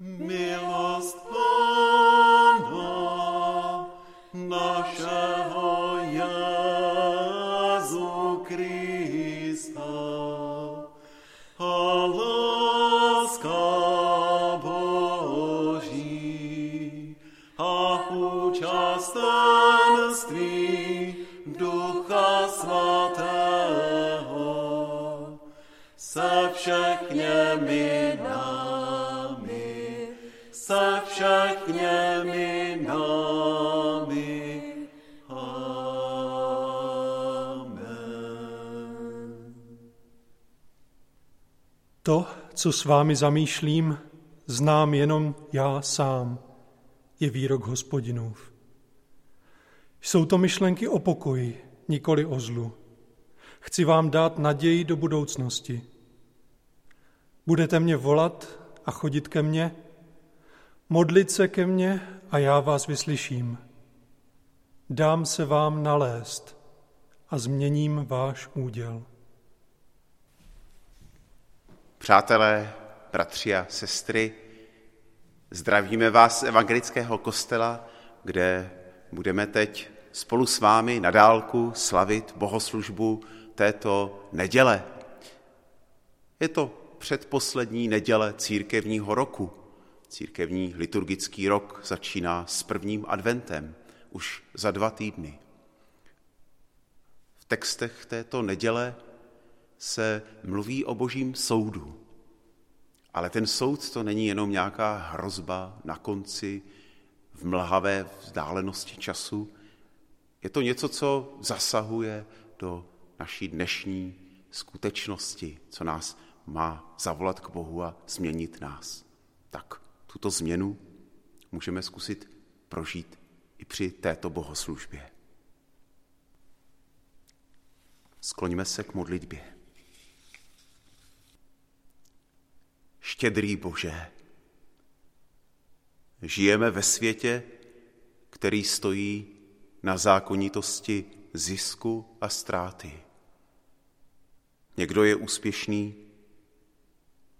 Me. To, co s vámi zamýšlím, znám jenom já sám, je výrok hospodinův. Jsou to myšlenky o pokoji, nikoli o zlu. Chci vám dát naději do budoucnosti. Budete mě volat a chodit ke mně, modlit se ke mně a já vás vyslyším. Dám se vám nalézt a změním váš úděl. Přátelé, bratři a sestry, zdravíme vás z evangelického kostela, kde budeme teď spolu s vámi na dálku slavit bohoslužbu této neděle. Je to předposlední neděle církevního roku. Církevní liturgický rok začíná s prvním adventem, už za dva týdny. V textech této neděle se mluví o božím soudu. Ale ten soud to není jenom nějaká hrozba na konci v mlhavé vzdálenosti času. Je to něco, co zasahuje do naší dnešní skutečnosti, co nás má zavolat k Bohu a změnit nás. Tak tuto změnu můžeme zkusit prožít i při této bohoslužbě. Skloňme se k modlitbě. Štědrý Bože, žijeme ve světě, který stojí na zákonitosti zisku a ztráty. Někdo je úspěšný,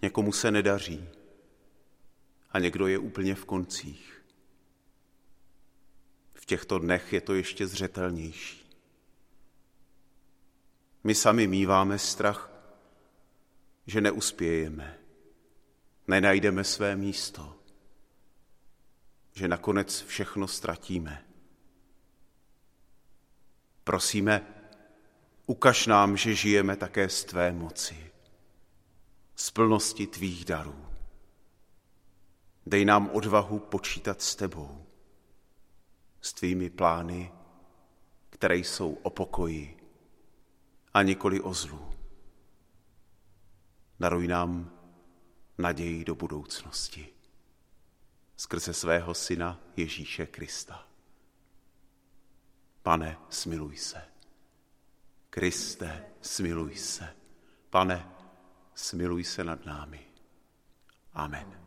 někomu se nedaří a někdo je úplně v koncích. V těchto dnech je to ještě zřetelnější. My sami míváme strach, že neuspějeme, nenajdeme své místo, že nakonec všechno ztratíme. Prosíme, ukaž nám, že žijeme také z tvé moci, z plnosti tvých darů. Dej nám odvahu počítat s tebou, s tvými plány, které jsou o pokoji a nikoli o zlu. Daruj nám naději do budoucnosti skrze svého syna Ježíše Krista. Pane, smiluj se. Kriste, smiluj se. Pane, smiluj se nad námi. Amen.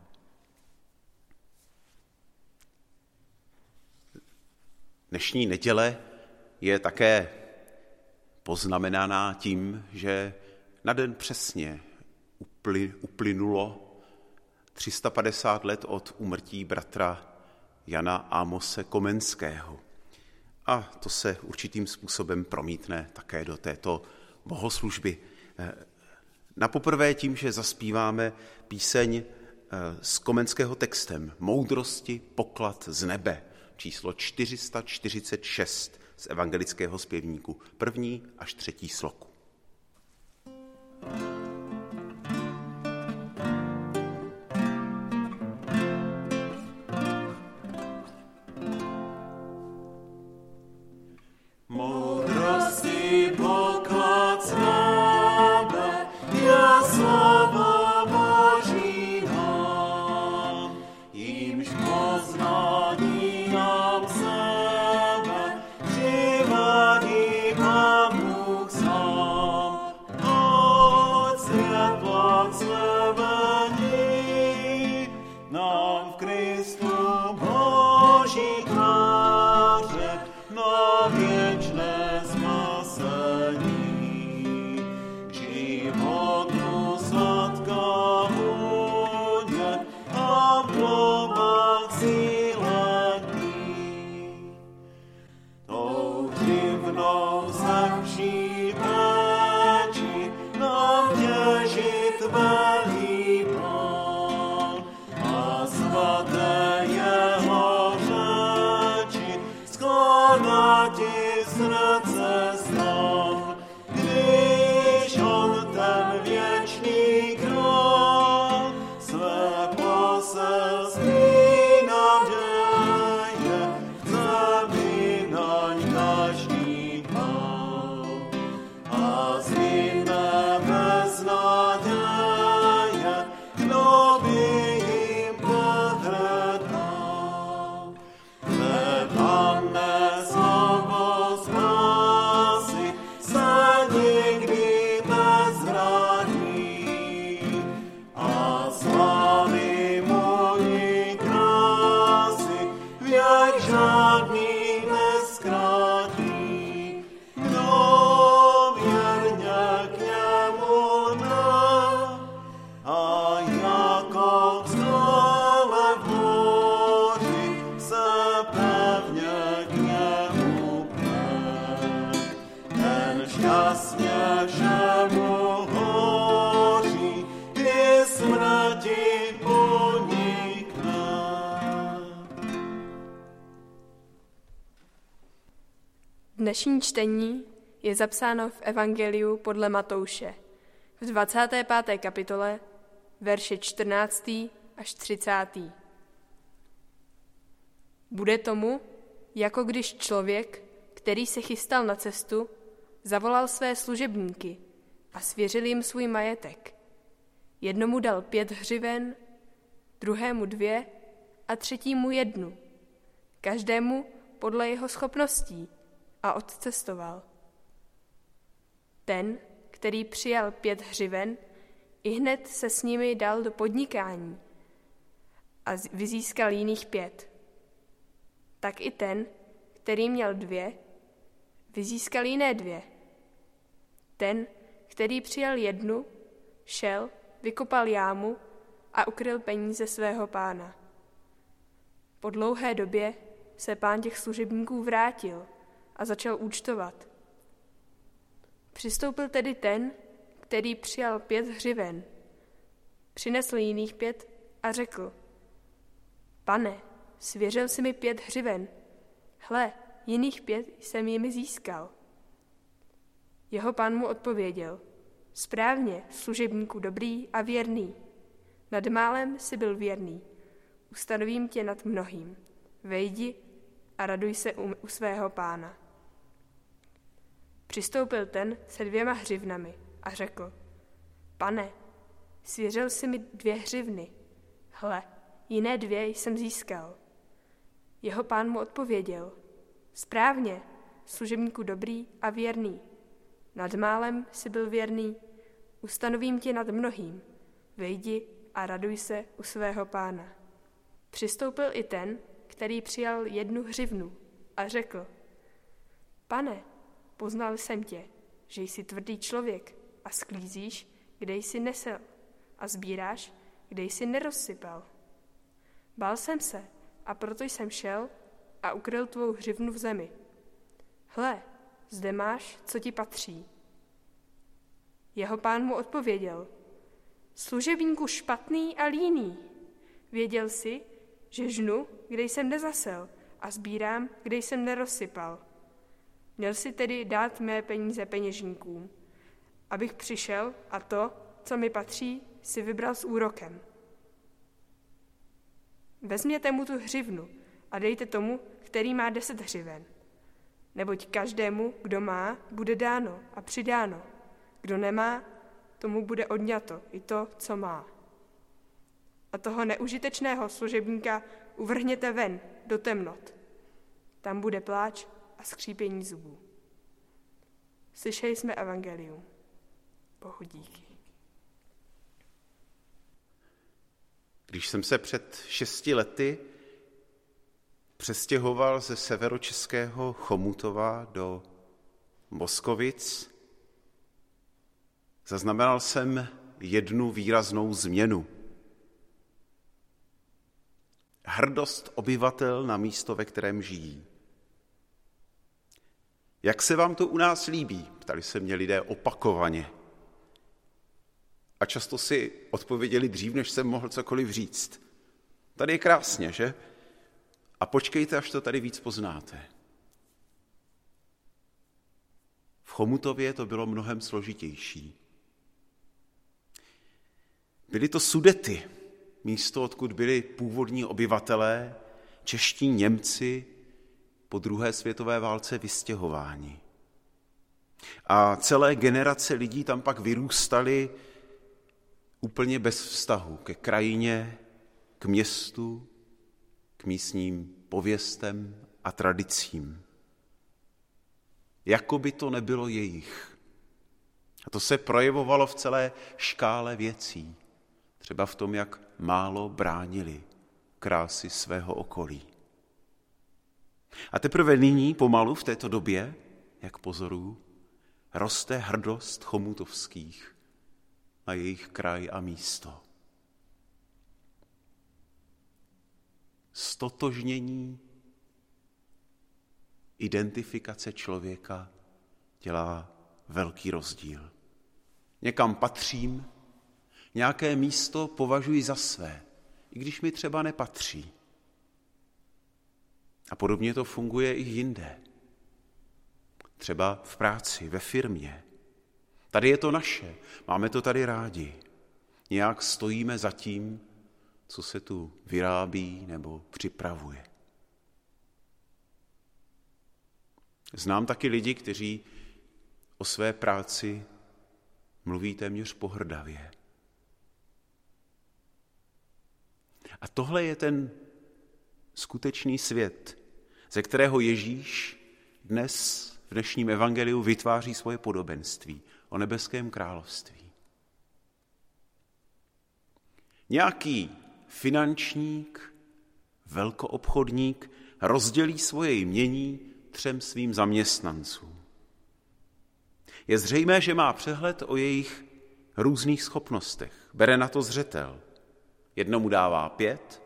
Dnešní neděle je také poznamenaná tím, že na den přesně uplynulo 350 let od umrtí bratra Jana Amose Komenského. A to se určitým způsobem promítne také do této bohoslužby. Na poprvé tím, že zaspíváme píseň eh, s komenského textem Moudrosti poklad z nebe, číslo 446 z evangelického zpěvníku, první až třetí sloku. Moudrosti Dnešní čtení je zapsáno v Evangeliu podle Matouše v 25. kapitole, verše 14. až 30. Bude tomu, jako když člověk, který se chystal na cestu, zavolal své služebníky a svěřil jim svůj majetek. Jednomu dal pět hřiven, druhému dvě a třetímu jednu, každému podle jeho schopností a odcestoval. Ten, který přijal pět hřiven, i hned se s nimi dal do podnikání a vyzískal jiných pět. Tak i ten, který měl dvě, vyzískal jiné dvě. Ten, který přijal jednu, šel, vykopal jámu a ukryl peníze svého pána. Po dlouhé době se pán těch služebníků vrátil a začal účtovat. Přistoupil tedy ten, který přijal pět hřiven. Přinesl jiných pět a řekl, pane, svěřil si mi pět hřiven. Hle, jiných pět jsem jimi získal. Jeho pán mu odpověděl, správně, služebníku dobrý a věrný. Nad málem si byl věrný, ustanovím tě nad mnohým. Vejdi a raduj se u, u svého pána. Přistoupil ten se dvěma hřivnami a řekl, pane, svěřil si mi dvě hřivny. Hle, jiné dvě jsem získal. Jeho pán mu odpověděl, správně, služebníku dobrý a věrný. Nad málem si byl věrný, ustanovím tě nad mnohým. Vejdi a raduj se u svého pána. Přistoupil i ten, který přijal jednu hřivnu a řekl, pane, Poznal jsem tě, že jsi tvrdý člověk a sklízíš, kde jsi nesel a sbíráš, kde jsi nerozsypal. Bál jsem se a proto jsem šel a ukryl tvou hřivnu v zemi. Hle, zde máš, co ti patří. Jeho pán mu odpověděl, služebníku špatný a líný. Věděl si, že žnu, kde jsem nezasel a sbírám, kde jsem nerozsypal. Měl si tedy dát mé peníze peněžníkům, abych přišel a to, co mi patří, si vybral s úrokem. Vezměte mu tu hřivnu a dejte tomu, který má deset hřiven. Neboť každému, kdo má, bude dáno a přidáno. Kdo nemá, tomu bude odňato i to, co má. A toho neužitečného služebníka uvrhněte ven do temnot. Tam bude pláč a skřípění zubů. Slyšeli jsme evangelium. Bohu díky. Když jsem se před šesti lety přestěhoval ze severočeského Chomutova do Moskovic, zaznamenal jsem jednu výraznou změnu. Hrdost obyvatel na místo, ve kterém žijí. Jak se vám to u nás líbí? Ptali se mě lidé opakovaně. A často si odpověděli dřív, než jsem mohl cokoliv říct. Tady je krásně, že? A počkejte, až to tady víc poznáte. V Chomutově to bylo mnohem složitější. Byly to sudety, místo, odkud byli původní obyvatelé, čeští Němci, po druhé světové válce vystěhováni. A celé generace lidí tam pak vyrůstaly úplně bez vztahu ke krajině, k městu, k místním pověstem a tradicím. Jako by to nebylo jejich. A to se projevovalo v celé škále věcí. Třeba v tom, jak málo bránili krásy svého okolí. A teprve nyní, pomalu v této době, jak pozoruju, roste hrdost chomutovských na jejich kraj a místo. Stotožnění, identifikace člověka dělá velký rozdíl. Někam patřím, nějaké místo považuji za své, i když mi třeba nepatří. A podobně to funguje i jinde. třeba v práci, ve firmě. Tady je to naše, máme to tady rádi. Nějak stojíme za tím, co se tu vyrábí nebo připravuje. Znám taky lidi, kteří o své práci mluví téměř pohrdavě. A tohle je ten skutečný svět, ze kterého Ježíš dnes v dnešním evangeliu vytváří svoje podobenství o nebeském království. Nějaký finančník, velkoobchodník rozdělí svoje jmění třem svým zaměstnancům. Je zřejmé, že má přehled o jejich různých schopnostech. Bere na to zřetel. Jednomu dává pět,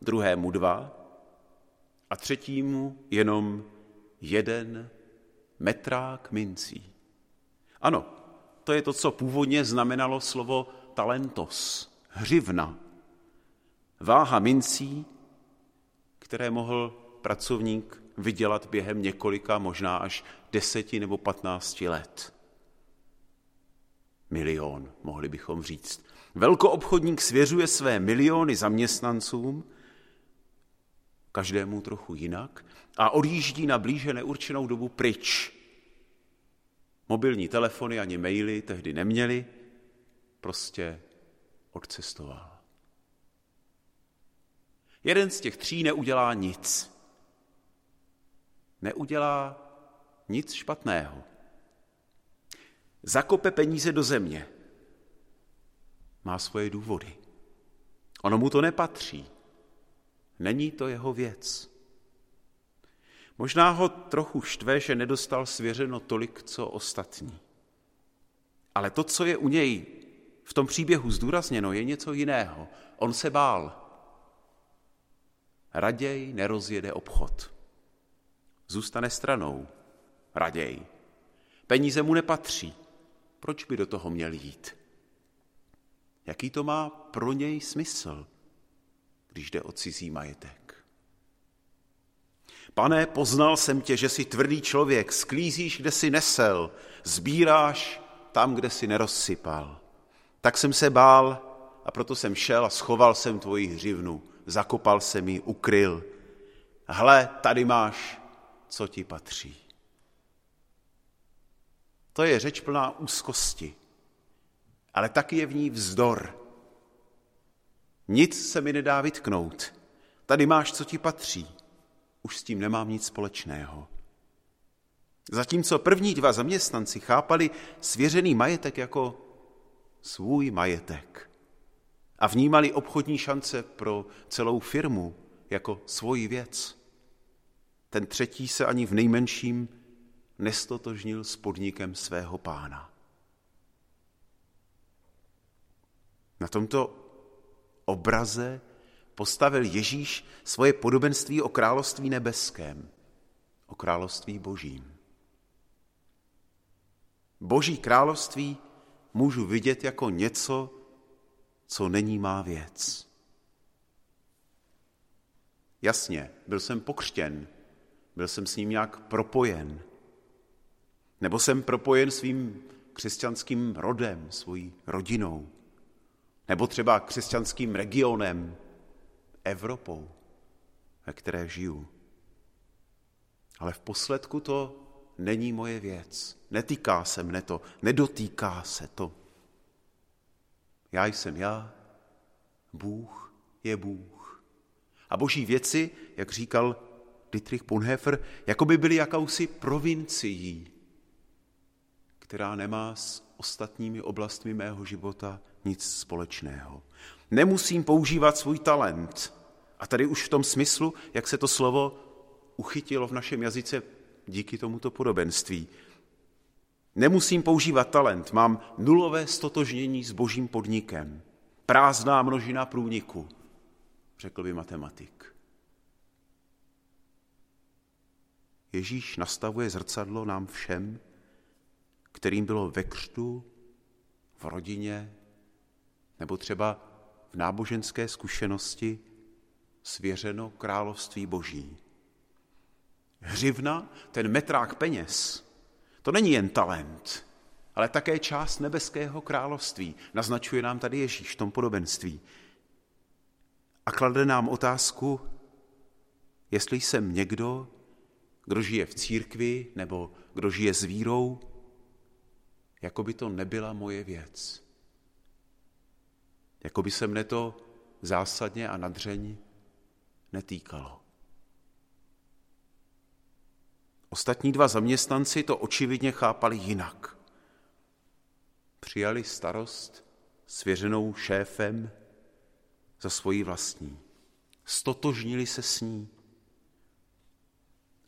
druhému dva a třetímu jenom jeden metrák mincí. Ano, to je to, co původně znamenalo slovo talentos, hřivna. Váha mincí, které mohl pracovník vydělat během několika, možná až deseti nebo patnácti let. Milion, mohli bychom říct. Velkoobchodník svěřuje své miliony zaměstnancům, každému trochu jinak, a odjíždí na blíže neurčenou dobu pryč. Mobilní telefony ani maily tehdy neměli, prostě odcestoval. Jeden z těch tří neudělá nic. Neudělá nic špatného. Zakope peníze do země. Má svoje důvody. Ono mu to nepatří. Není to jeho věc. Možná ho trochu štve, že nedostal svěřeno tolik, co ostatní. Ale to, co je u něj v tom příběhu zdůrazněno, je něco jiného. On se bál. Raději nerozjede obchod. Zůstane stranou. Raději. Peníze mu nepatří. Proč by do toho měl jít? Jaký to má pro něj smysl, když jde o cizí majetek? Pane, poznal jsem tě, že jsi tvrdý člověk, sklízíš, kde jsi nesel, sbíráš tam, kde jsi nerozsypal. Tak jsem se bál a proto jsem šel a schoval jsem tvoji hřivnu, zakopal jsem ji, ukryl. Hle, tady máš, co ti patří. To je řeč plná úzkosti, ale taky je v ní vzdor. Nic se mi nedá vytknout. Tady máš, co ti patří už s tím nemám nic společného. Zatímco první dva zaměstnanci chápali svěřený majetek jako svůj majetek a vnímali obchodní šance pro celou firmu jako svoji věc. Ten třetí se ani v nejmenším nestotožnil s podnikem svého pána. Na tomto obraze postavil Ježíš svoje podobenství o království nebeském, o království božím. Boží království můžu vidět jako něco, co není má věc. Jasně, byl jsem pokřtěn, byl jsem s ním nějak propojen. Nebo jsem propojen svým křesťanským rodem, svojí rodinou. Nebo třeba křesťanským regionem, Evropou, ve které žiju. Ale v posledku to není moje věc. Netýká se mne to, nedotýká se to. Já jsem já, Bůh je Bůh. A boží věci, jak říkal Dietrich Bonhoeffer, jako by byly jakousi provincií, která nemá s ostatními oblastmi mého života nic společného. Nemusím používat svůj talent, a tady už v tom smyslu, jak se to slovo uchytilo v našem jazyce díky tomuto podobenství. Nemusím používat talent, mám nulové stotožnění s božím podnikem. Prázdná množina průniku, řekl by matematik. Ježíš nastavuje zrcadlo nám všem, kterým bylo ve křtu, v rodině, nebo třeba v náboženské zkušenosti svěřeno království boží. Hřivna, ten metrák peněz, To není jen talent, ale také část nebeského království. Naznačuje nám tady Ježíš v tom podobenství. A klade nám otázku, jestli jsem někdo, kdo žije v církvi nebo kdo žije s vírou, jako by to nebyla moje věc. Jako by se mne to zásadně a nadřeň netýkalo. Ostatní dva zaměstnanci to očividně chápali jinak. Přijali starost svěřenou šéfem za svoji vlastní. Stotožnili se s ní.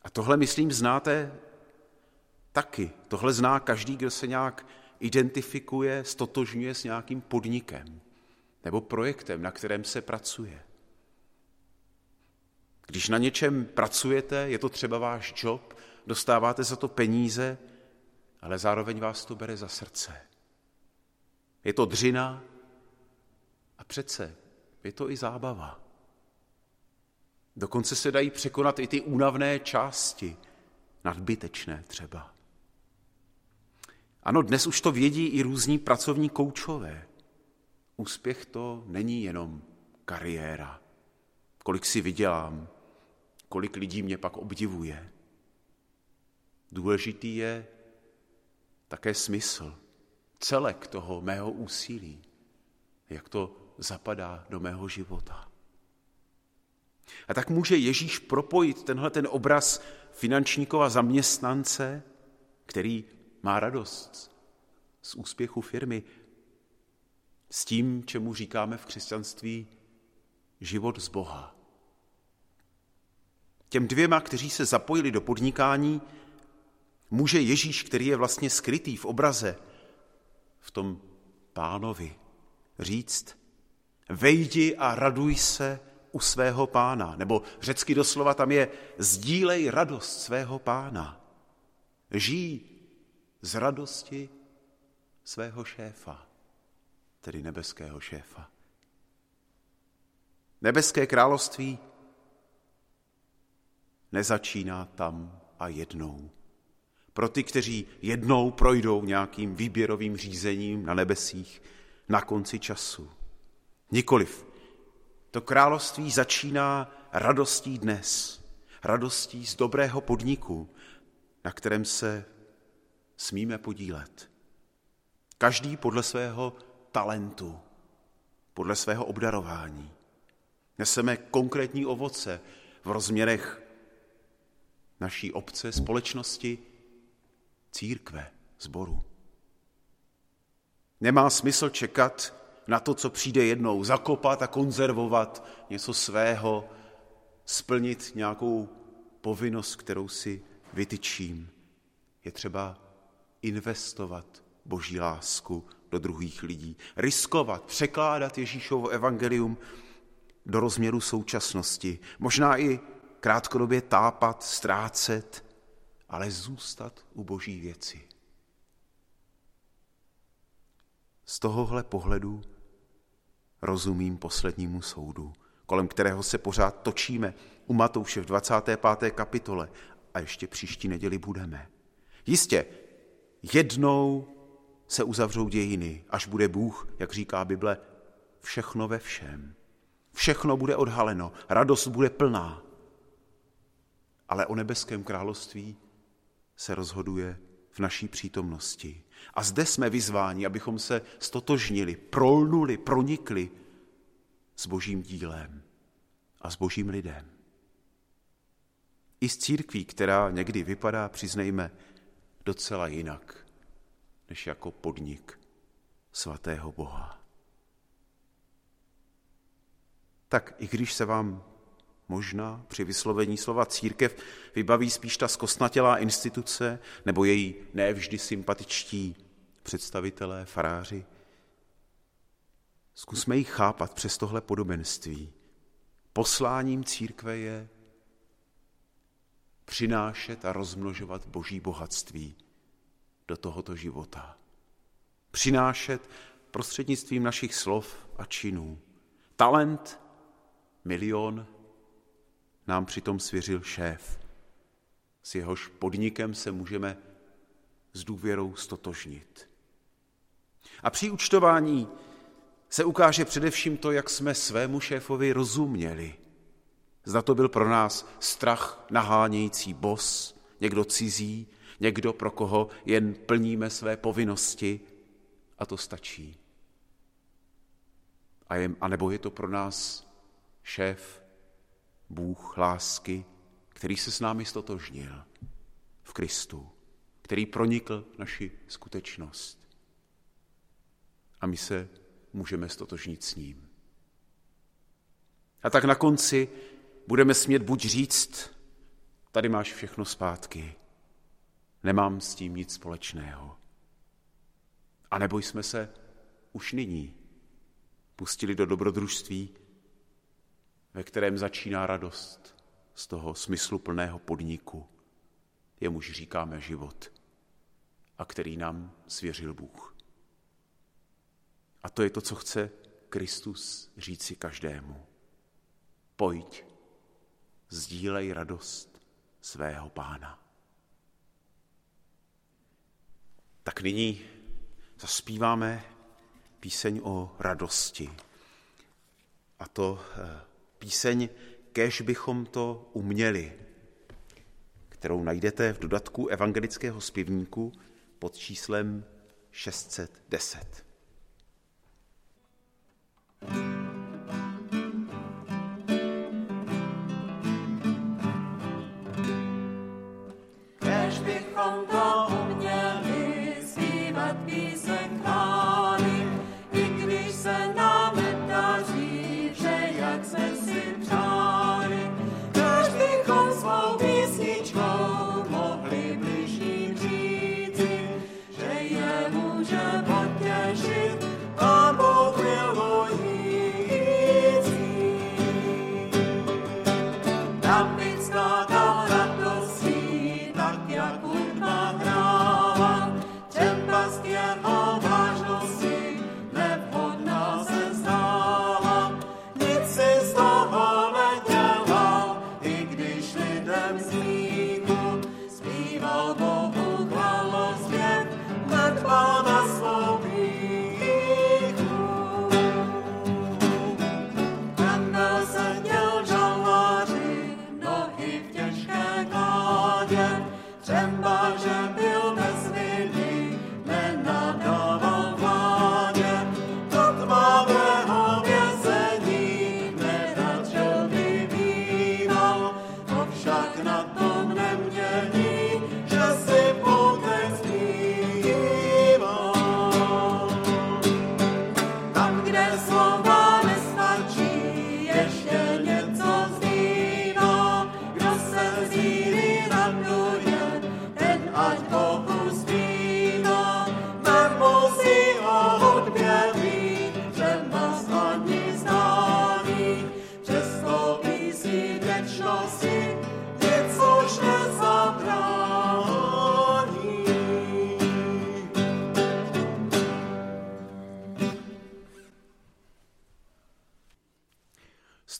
A tohle, myslím, znáte taky. Tohle zná každý, kdo se nějak identifikuje, stotožňuje s nějakým podnikem nebo projektem, na kterém se pracuje. Když na něčem pracujete, je to třeba váš job, dostáváte za to peníze, ale zároveň vás to bere za srdce. Je to dřina a přece je to i zábava. Dokonce se dají překonat i ty únavné části, nadbytečné třeba. Ano, dnes už to vědí i různí pracovní koučové. Úspěch to není jenom kariéra. Kolik si vydělám, kolik lidí mě pak obdivuje. Důležitý je také smysl, celek toho mého úsilí, jak to zapadá do mého života. A tak může Ježíš propojit tenhle ten obraz finančníkova zaměstnance, který má radost z úspěchu firmy, s tím, čemu říkáme v křesťanství život z Boha. Těm dvěma, kteří se zapojili do podnikání, může Ježíš, který je vlastně skrytý v obraze, v tom pánovi, říct, vejdi a raduj se u svého pána. Nebo řecky doslova tam je, sdílej radost svého pána. Žij z radosti svého šéfa, tedy nebeského šéfa. Nebeské království nezačíná tam a jednou. Pro ty, kteří jednou projdou nějakým výběrovým řízením na nebesích na konci času. Nikoliv. To království začíná radostí dnes, radostí z dobrého podniku, na kterém se smíme podílet. Každý podle svého talentu, podle svého obdarování. Neseme konkrétní ovoce v rozměrech naší obce, společnosti, církve, zboru. Nemá smysl čekat na to, co přijde jednou, zakopat a konzervovat něco svého, splnit nějakou povinnost, kterou si vytyčím. Je třeba investovat boží lásku do druhých lidí, riskovat, překládat Ježíšovo evangelium do rozměru současnosti, možná i krátkodobě tápat, ztrácet, ale zůstat u boží věci. Z tohohle pohledu rozumím poslednímu soudu, kolem kterého se pořád točíme u Matouše v 25. kapitole a ještě příští neděli budeme. Jistě, jednou se uzavřou dějiny, až bude Bůh, jak říká Bible, všechno ve všem. Všechno bude odhaleno, radost bude plná. Ale o nebeském království se rozhoduje v naší přítomnosti. A zde jsme vyzváni, abychom se stotožnili, prolnuli, pronikli s božím dílem a s božím lidem. I z církví, která někdy vypadá, přiznejme, docela jinak, než jako podnik svatého Boha. Tak i když se vám možná při vyslovení slova církev vybaví spíš ta zkostnatělá instituce nebo její nevždy sympatičtí představitelé, faráři. Zkusme ji chápat přes tohle podobenství. Posláním církve je přinášet a rozmnožovat boží bohatství do tohoto života. Přinášet prostřednictvím našich slov a činů. Talent, milion, nám přitom svěřil šéf. S jehož podnikem se můžeme s důvěrou stotožnit. A při účtování se ukáže především to, jak jsme svému šéfovi rozuměli. Zda to byl pro nás strach nahánějící bos, někdo cizí, někdo, pro koho jen plníme své povinnosti a to stačí. A, je, a nebo je to pro nás šéf, Bůh lásky, který se s námi stotožnil v Kristu, který pronikl naši skutečnost. A my se můžeme stotožnit s ním. A tak na konci budeme smět buď říct, tady máš všechno zpátky, nemám s tím nic společného. A nebo jsme se už nyní pustili do dobrodružství, ve kterém začíná radost z toho smysluplného podniku, jemuž říkáme život a který nám svěřil Bůh. A to je to, co chce Kristus říci každému. Pojď, sdílej radost svého pána. Tak nyní zaspíváme píseň o radosti. A to eh, píseň Kež bychom to uměli, kterou najdete v dodatku evangelického zpěvníku pod číslem 610. It's not.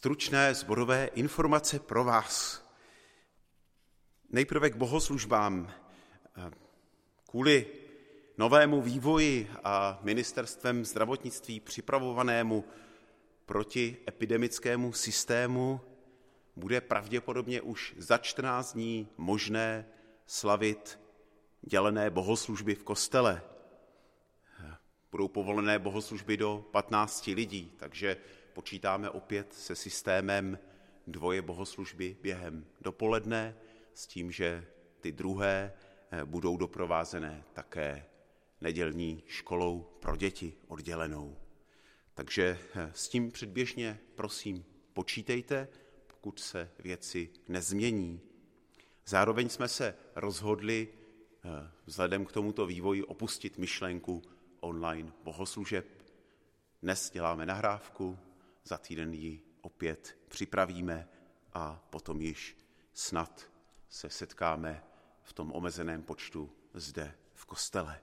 Stručné zborové informace pro vás. Nejprve k bohoslužbám. Kvůli novému vývoji a ministerstvem zdravotnictví připravovanému proti epidemickému systému bude pravděpodobně už za 14 dní možné slavit dělené bohoslužby v kostele. Budou povolené bohoslužby do 15 lidí, takže počítáme opět se systémem dvoje bohoslužby během dopoledne, s tím, že ty druhé eh, budou doprovázené také nedělní školou pro děti oddělenou. Takže eh, s tím předběžně prosím počítejte, pokud se věci nezmění. Zároveň jsme se rozhodli eh, vzhledem k tomuto vývoji opustit myšlenku online bohoslužeb. Dnes děláme nahrávku, za týden ji opět připravíme a potom již snad se setkáme v tom omezeném počtu zde v kostele.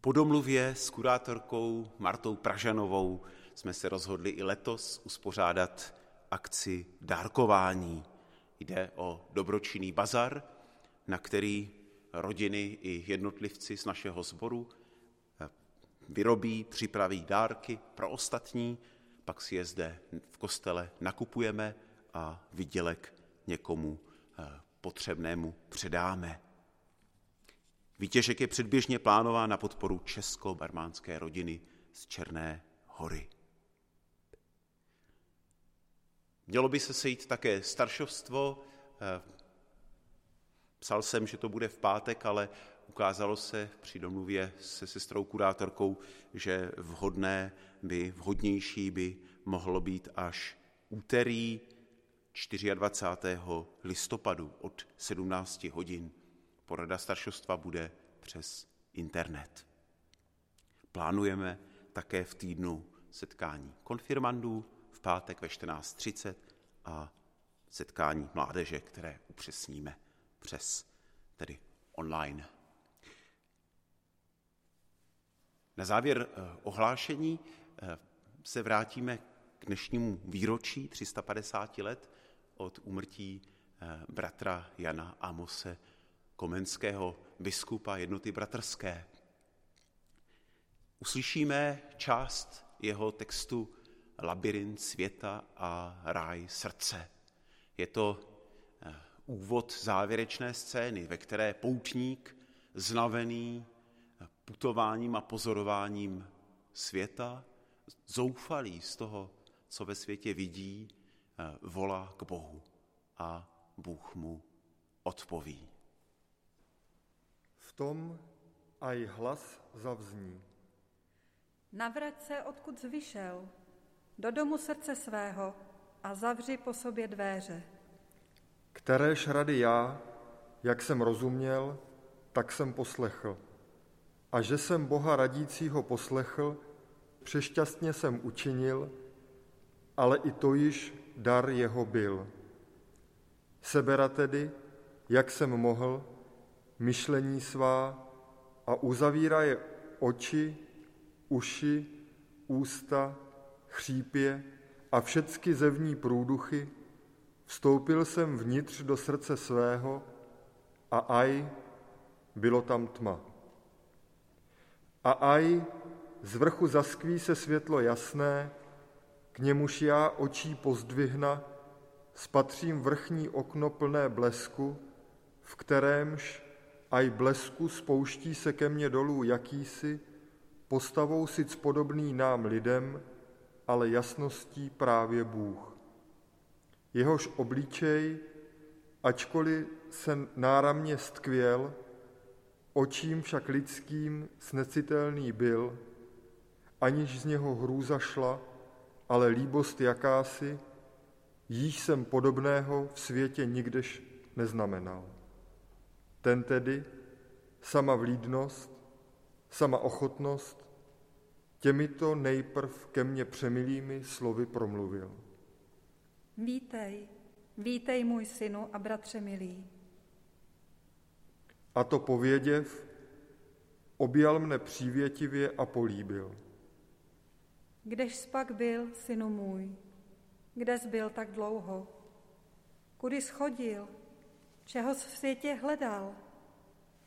Po domluvě s kurátorkou Martou Pražanovou jsme se rozhodli i letos uspořádat akci dárkování. Jde o dobročinný bazar na který rodiny i jednotlivci z našeho sboru vyrobí, připraví dárky pro ostatní, pak si je zde v kostele nakupujeme a vydělek někomu eh, potřebnému předáme. Výtěžek je předběžně plánován na podporu česko-barmánské rodiny z Černé hory. Mělo by se sejít také staršovstvo. Eh, psal jsem, že to bude v pátek, ale ukázalo se při domluvě se sestrou kurátorkou, že vhodné by, vhodnější by mohlo být až úterý 24. listopadu od 17 hodin. Porada staršostva bude přes internet. Plánujeme také v týdnu setkání konfirmandů v pátek ve 14.30 a setkání mládeže, které upřesníme přes tedy online. Na závěr eh, ohlášení eh, se vrátíme k dnešnímu výročí 350 let od úmrtí eh, bratra Jana Amose Komenského, biskupa jednoty bratrské. Uslyšíme část jeho textu Labirint světa a ráj srdce. Je to úvod závěrečné scény, ve které poutník, znavený putováním a pozorováním světa, zoufalý z toho, co ve světě vidí, eh, volá k Bohu a Bůh mu odpoví. V tom aj hlas zavzní. Navrať se, odkud zvyšel, do domu srdce svého a zavři po sobě dvéře. Kteréž rady já, jak jsem rozuměl, tak jsem poslechl. A že jsem Boha radícího poslechl, přešťastně jsem učinil, ale i to již dar jeho byl. Sebera tedy, jak jsem mohl, myšlení svá a uzavírá je oči, uši, ústa, chřípě a všecky zevní průduchy, vstoupil jsem vnitř do srdce svého a aj bylo tam tma. A aj z vrchu zaskví se světlo jasné, k němuž já očí pozdvihna, spatřím vrchní okno plné blesku, v kterémž aj blesku spouští se ke mně dolů jakýsi, postavou sic podobný nám lidem, ale jasností právě Bůh. Jehož obličej, ačkoliv se náramně stkvěl, očím však lidským snecitelný byl, aniž z něho hrůza šla, ale líbost jakási, již jsem podobného v světě nikdež neznamenal. Ten tedy, sama vlídnost, sama ochotnost, těmito nejprv ke mně přemilými slovy promluvil. Vítej, vítej můj synu a bratře milý. A to pověděv, objal mne přívětivě a políbil. Kdež spak byl, synu můj? Kde byl tak dlouho? Kudy schodil? Čeho v světě hledal?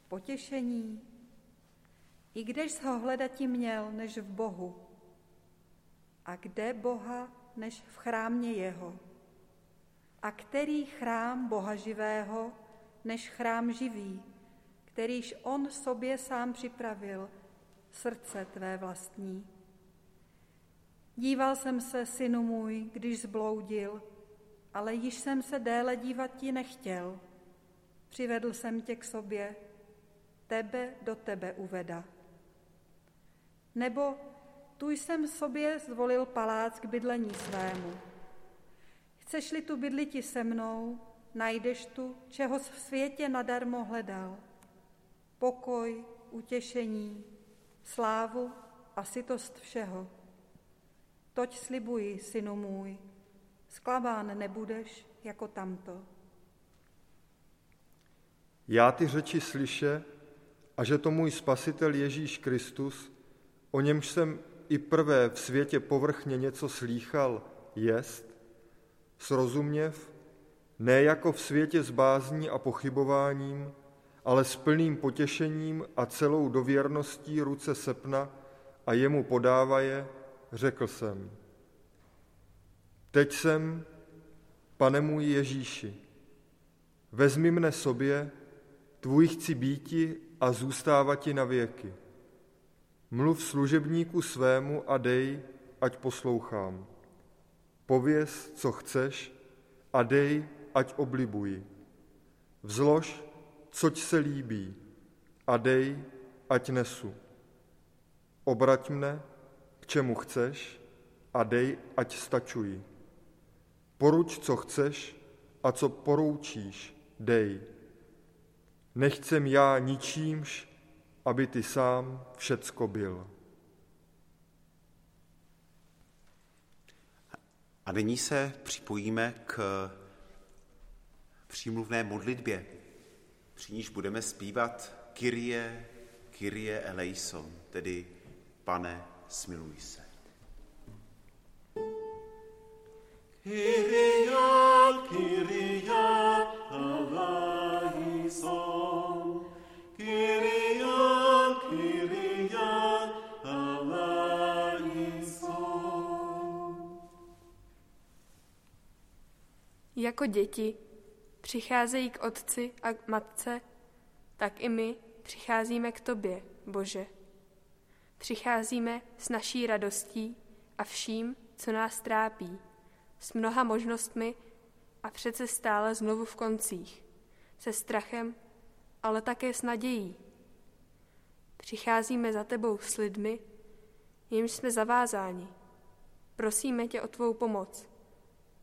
Potěšení? I kdež ho hledati měl, než v Bohu? A kde Boha, než v chrámě jeho? A který chrám Boha živého, než chrám živý, kterýž on sobě sám připravil, srdce tvé vlastní? Díval jsem se, synu můj, když zbloudil, ale již jsem se déle dívat ti nechtěl. Přivedl jsem tě k sobě, tebe do tebe uveda. Nebo tu jsem sobě zvolil palác k bydlení svému. Chceš-li tu bydliti se mnou, najdeš tu, čeho v světě nadarmo hledal. Pokoj, utěšení, slávu a sytost všeho. Toť slibuji, synu můj, sklamán nebudeš jako tamto. Já ty řeči slyše, a že to můj spasitel Ježíš Kristus, o němž jsem i prvé v světě povrchně něco slýchal, jest, srozuměv, ne jako v světě s bázní a pochybováním, ale s plným potěšením a celou dověrností ruce sepna a jemu podávaje, řekl jsem, teď jsem, pane můj Ježíši, vezmi mne sobě, tvůj chci býti a zůstávati na věky. Mluv služebníku svému a dej, ať poslouchám. Pověz, co chceš a dej, ať oblibuji. Vzlož, coť se líbí a dej, ať nesu. Obrať mne, k čemu chceš a dej, ať stačuji. Poruč, co chceš a co poroučíš, dej. Nechcem já ničímž, aby ty sám všecko byl. A nyní se připojíme k přímluvné modlitbě, při níž budeme zpívat Kyrie, Kyrie eleison, tedy Pane, smiluj se. Kyrie, Kyrie eleison, Kyrie, Kyrie eleison. Jako děti přicházejí k otci a k matce, tak i my přicházíme k tobě, Bože. Přicházíme s naší radostí a vším, co nás trápí, s mnoha možnostmi a přece stále znovu v koncích, se strachem, ale také s nadějí. Přicházíme za tebou s lidmi, jimž jsme zavázáni. Prosíme tě o tvou pomoc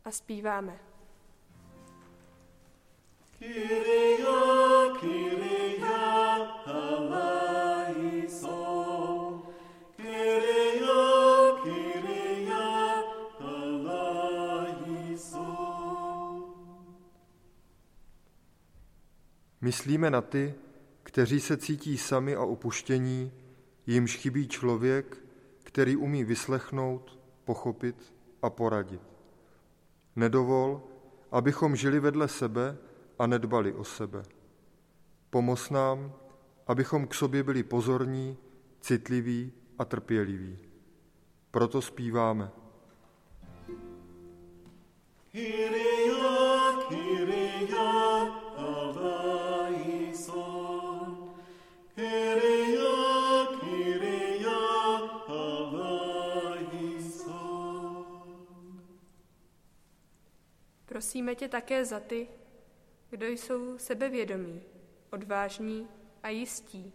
a zpíváme. Myslíme na ty, kteří se cítí sami a opuštění, jimž chybí člověk, který umí vyslechnout, pochopit a poradit. Nedovol, abychom žili vedle sebe a nedbali o sebe. Pomoz nám, abychom k sobě byli pozorní, citliví a trpěliví. Proto zpíváme. Kyrie, Kyrie eleison, Kyrie, Kyrie eleison. Prosíme tě také za ty, kdo jsou sebevědomí, odvážní a jistí,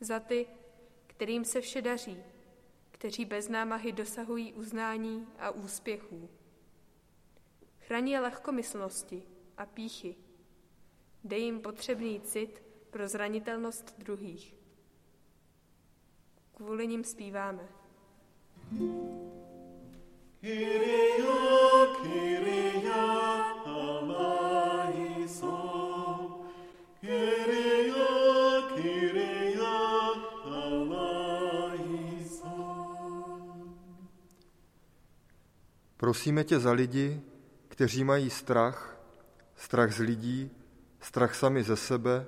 za ty, kterým se vše daří, kteří bez námahy dosahují uznání a úspěchů. Chrání lehkomyslnosti a píchy. Dej jim potřebný cit pro zranitelnost druhých. Kvůli nim zpíváme. Kyrie, Kyrie Prosíme tě za lidi, kteří mají strach, strach z lidí, strach sami ze sebe,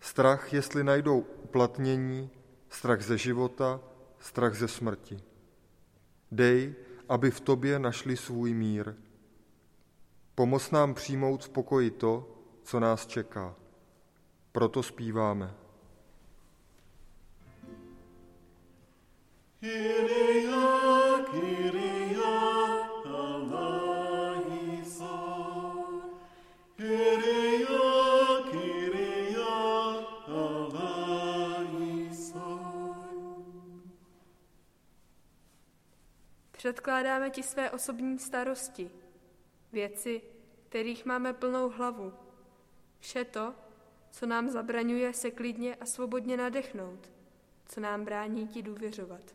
strach, jestli najdou uplatnění, strach ze života, strach ze smrti. Dej, aby v tobě našli svůj mír. Pomoz nám přijmout v pokoji to, co nás čeká. Proto zpíváme. Kyrie, Kyrie Předkládáme ti své osobní starosti, věci, kterých máme plnou hlavu. Vše to, co nám zabraňuje se klidně a svobodně nadechnout, co nám brání ti důvěřovat.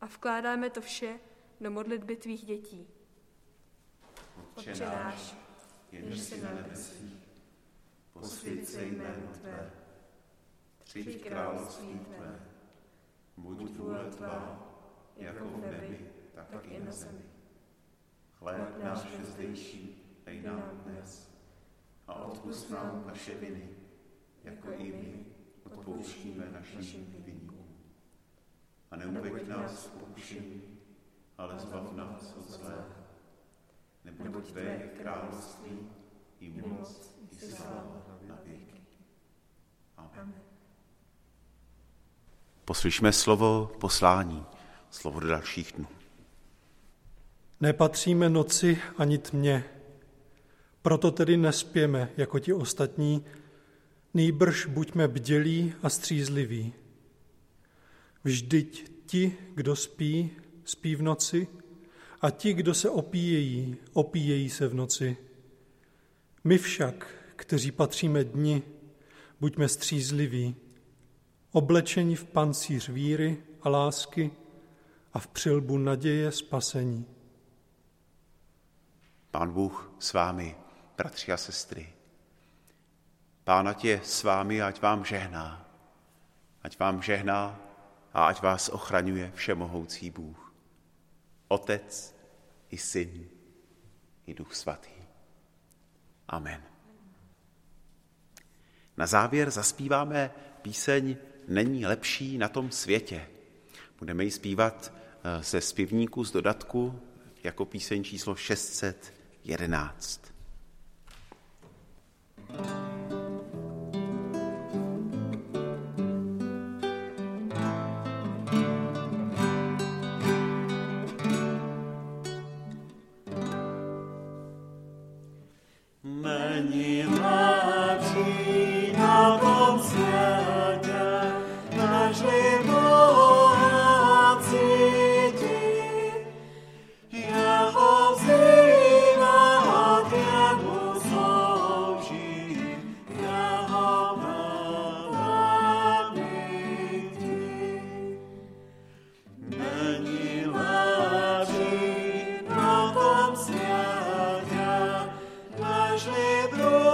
A vkládáme to vše do modlitby tvých dětí. Otče náš, jenž jsi na nebesích, posvěd se jméno Tvé, přijď království Tvé, buď vůle Tvá, jako v nebi, tak i na zemi. Chléb náš zdejší, dej nám dnes a odpust nám naše viny, jako i my odpouštíme našim viníkům. A neuveď nás v pokušení, ale zbav nás od zlého. Neboť Tvé je království, i moc, i sláva na věky. Amen. Poslyšme slovo poslání, slovo do dalších dnů. Nepatříme noci ani tmě, proto tedy nespěme jako ti ostatní, nýbrž buďme bdělí a střízliví. Vždyť ti, kdo spí, spí v noci, a ti, kdo se opíjejí, opíjejí se v noci. My však, kteří patříme dni, buďme střízliví, oblečeni v pancíř víry a lásky a v přilbu naděje spasení. Pán Bůh s vámi, bratři a sestry. Pán ať je s vámi, ať vám žehná. Ať vám žehná a ať vás ochraňuje všemohoucí Bůh. Otec i Syn i Duch Svatý. Amen. Na závěr zaspíváme píseň Není lepší na tom světě. Budeme ji zpívat ze zpěvníku z dodatku jako píseň číslo 611. Ani